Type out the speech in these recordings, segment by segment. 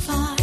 fire.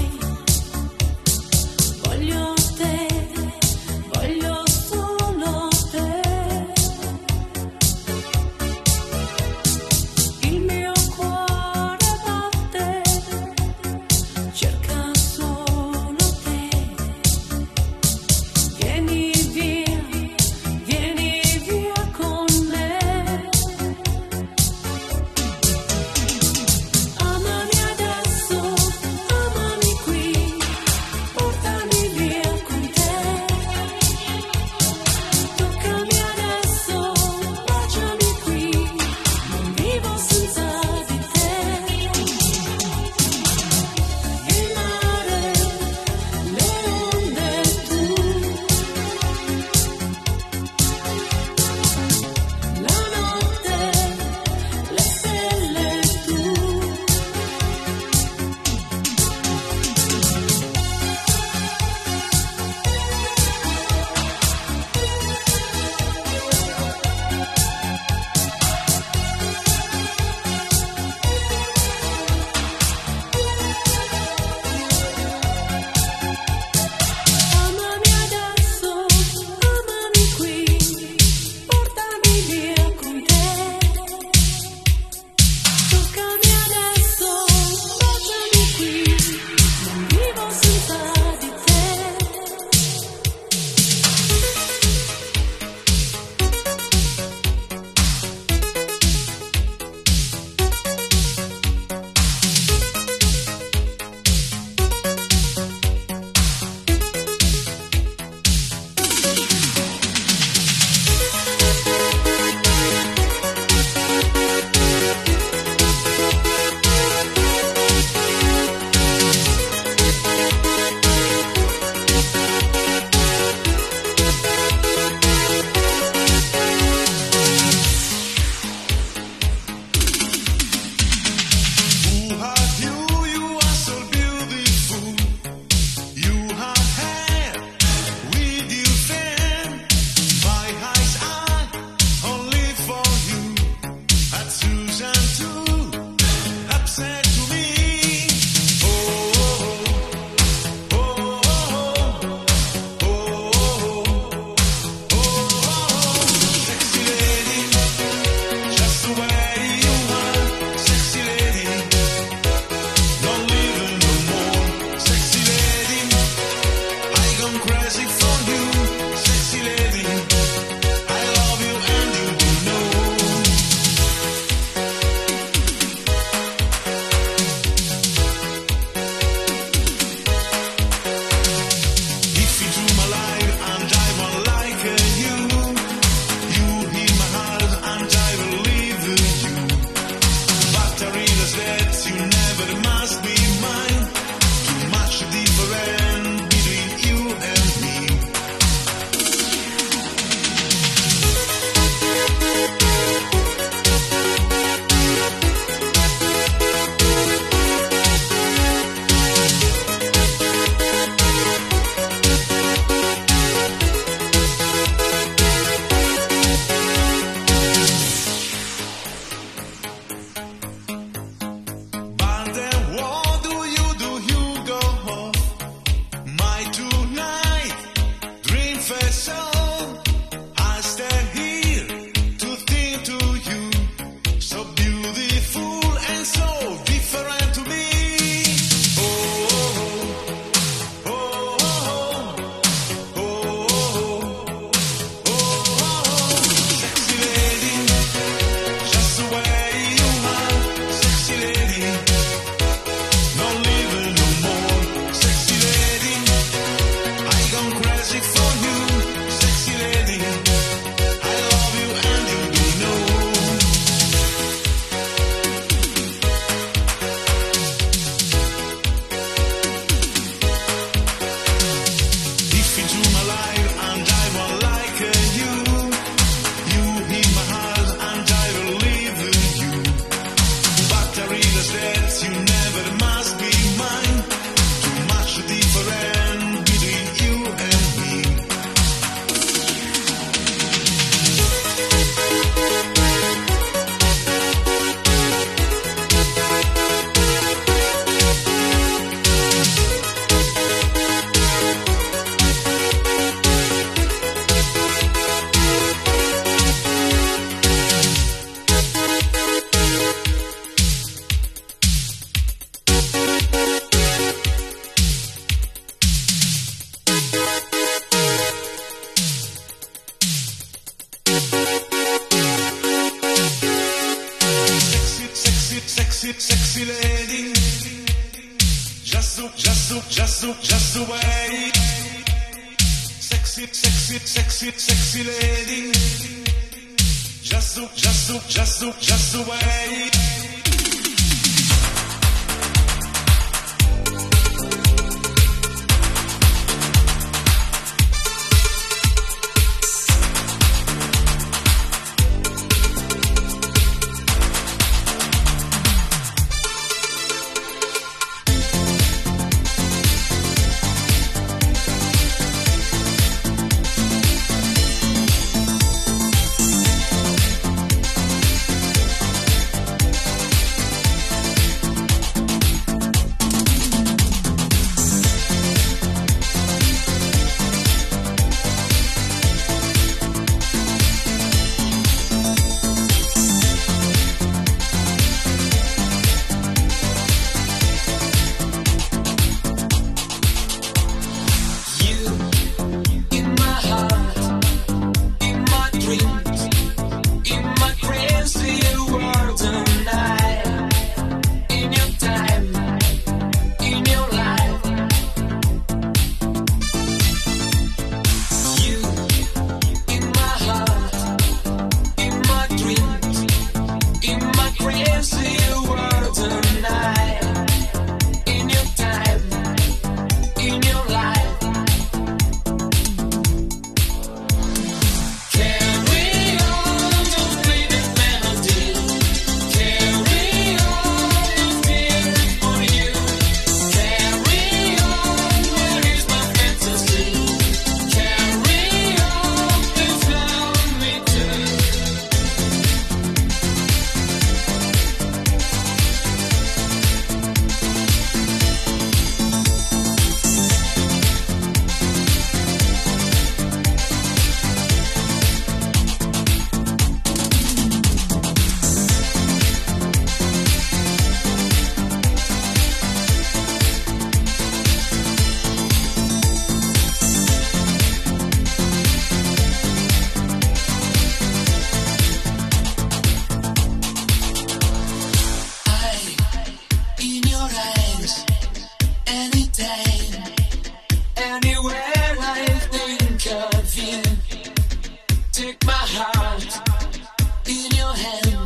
in your hands.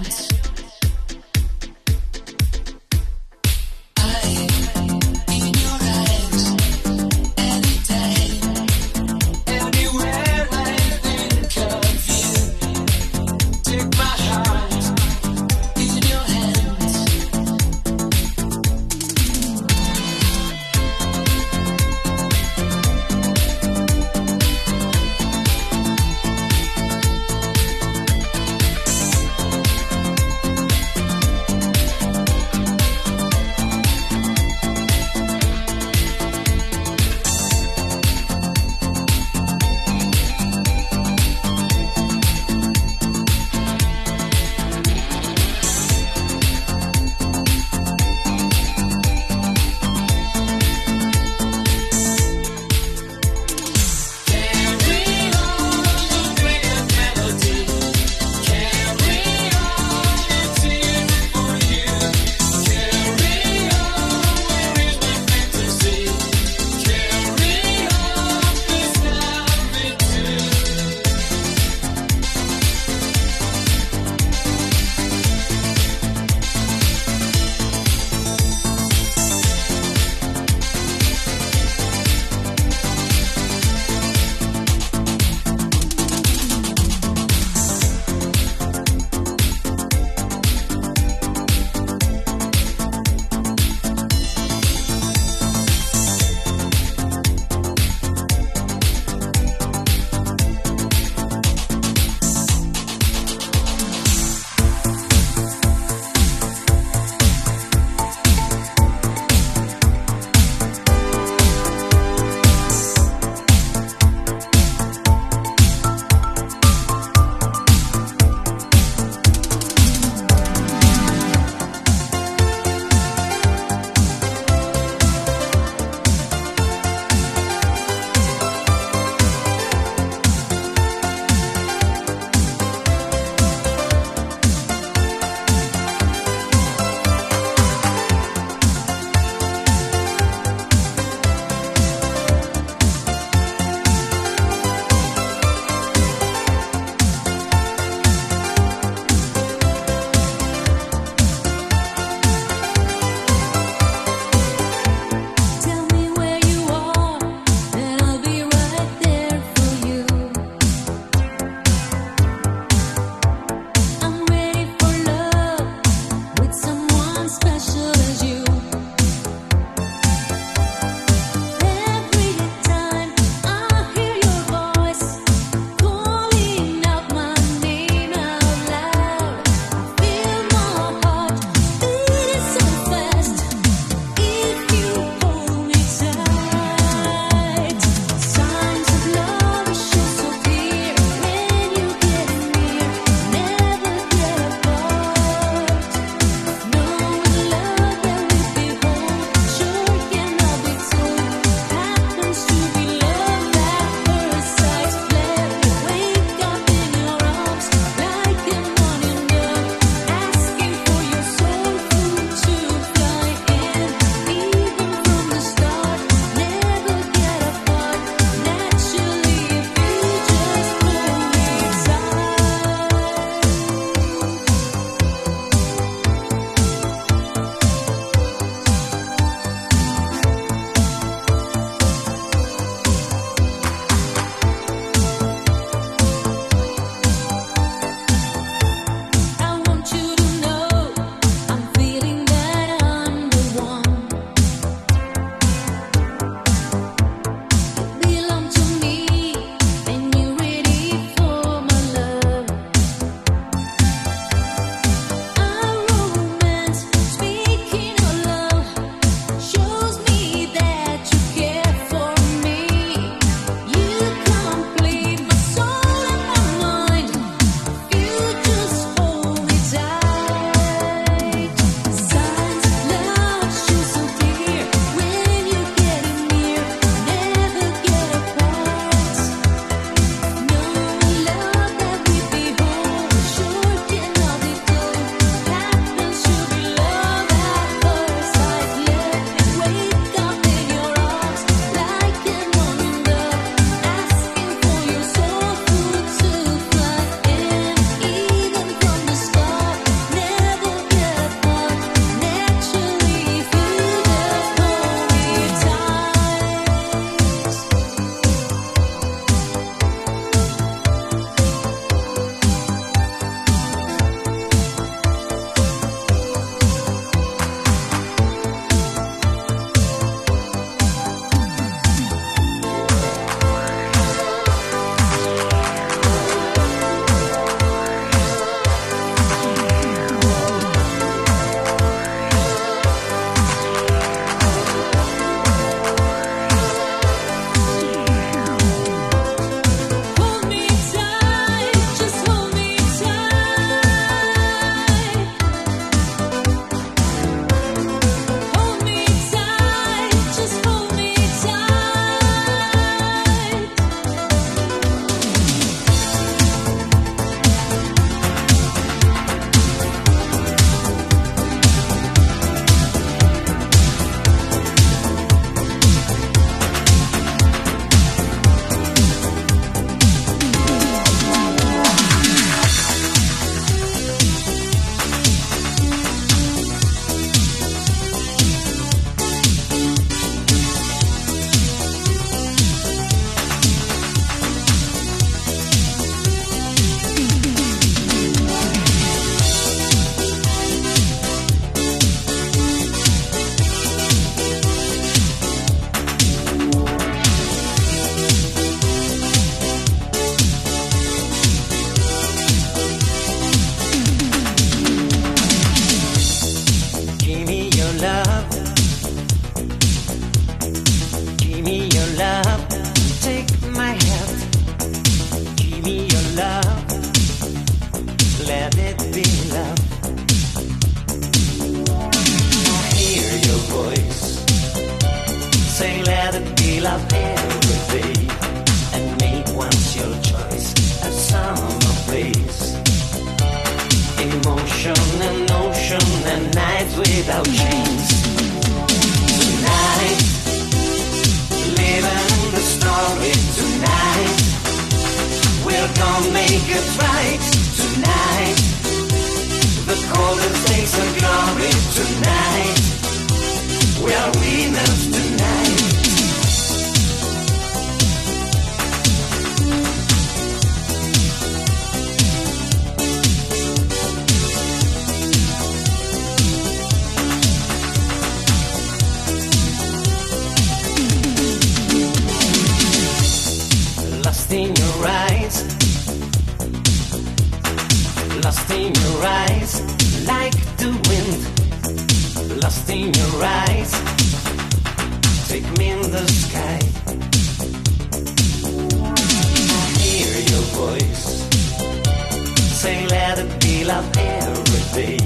Love every day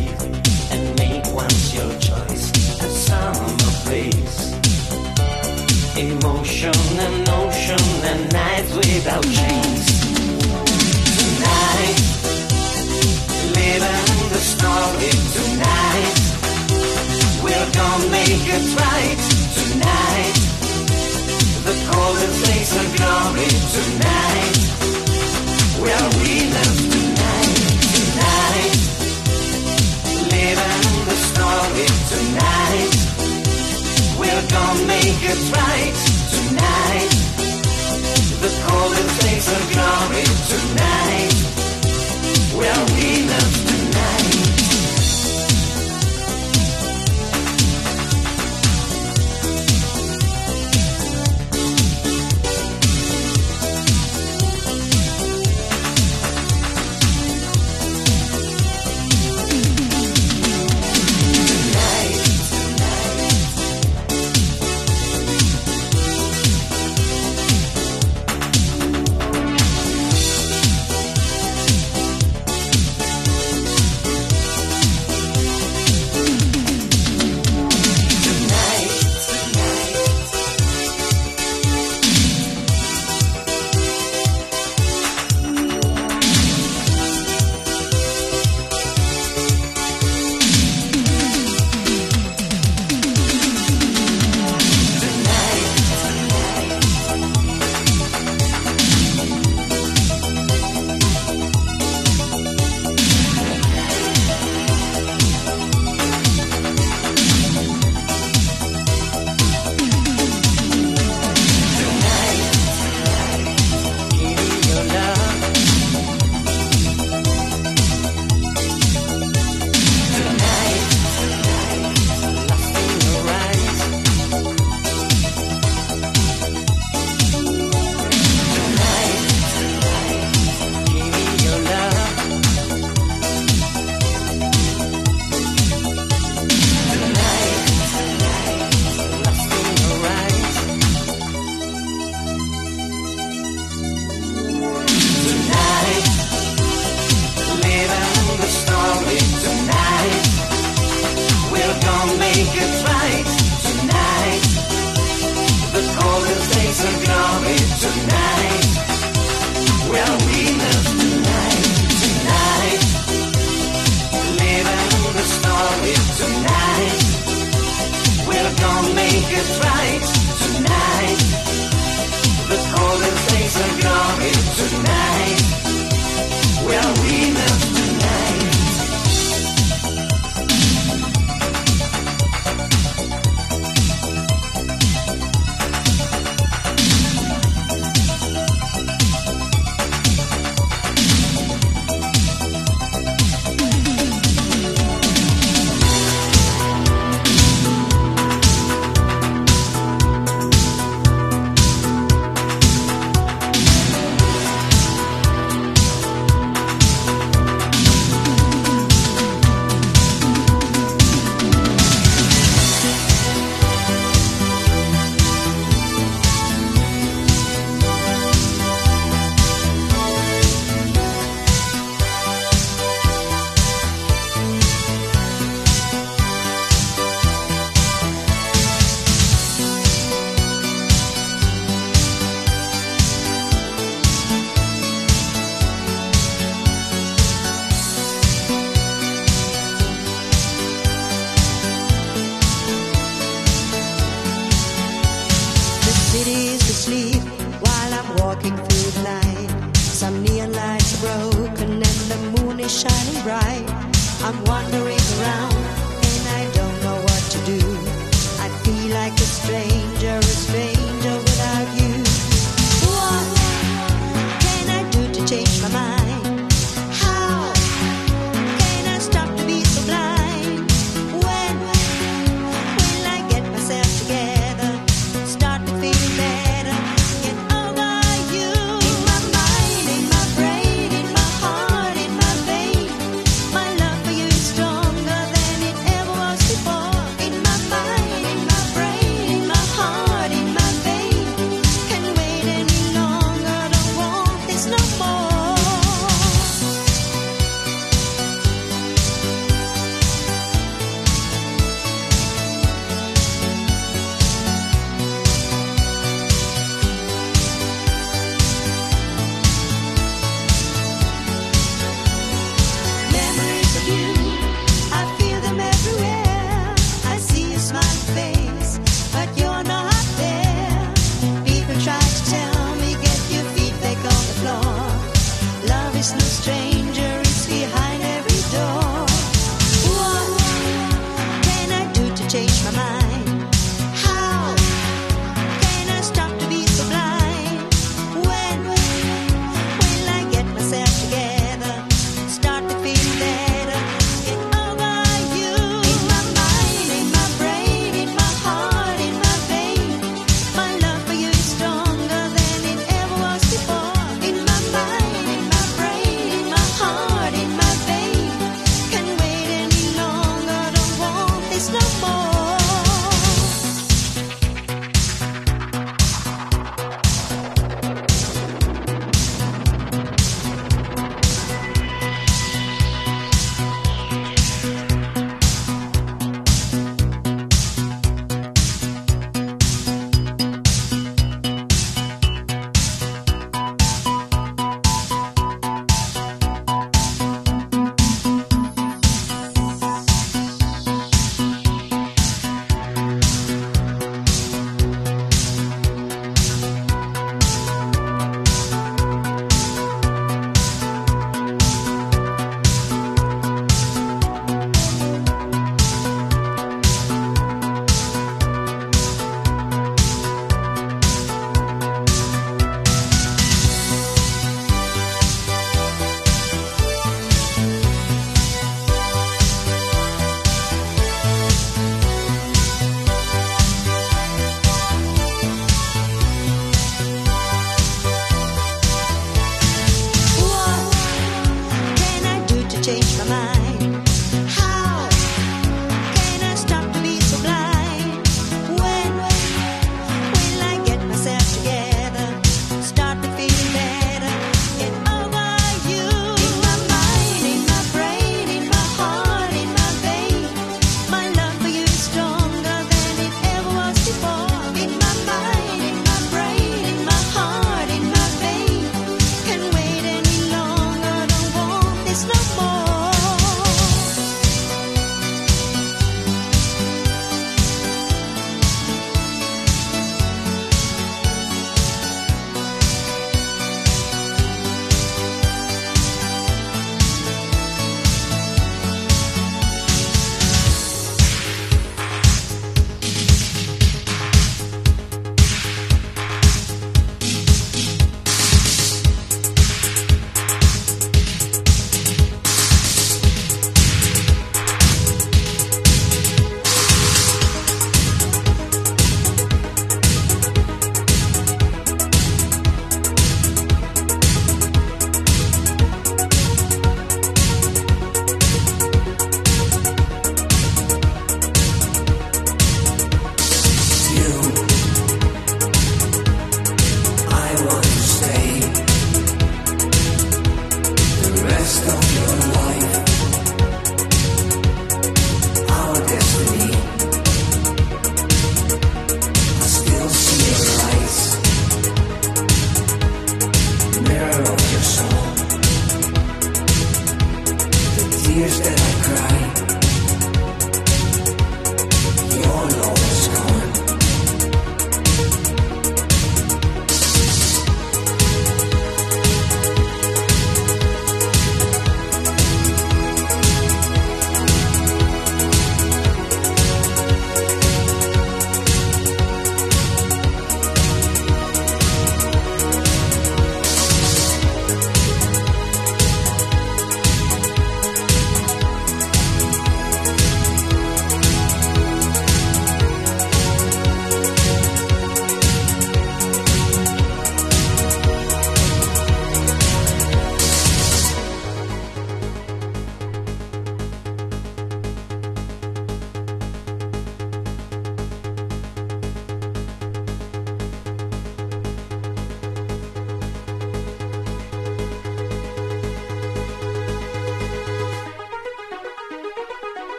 and make once your choice at some place. Emotion and ocean and nights without chains. Tonight, living the story. Tonight, we're gonna make it right. Tonight, the. Tonight, we're winners. even the tonight. We're gonna make it right tonight. The golden flakes of glory tonight. Well, we love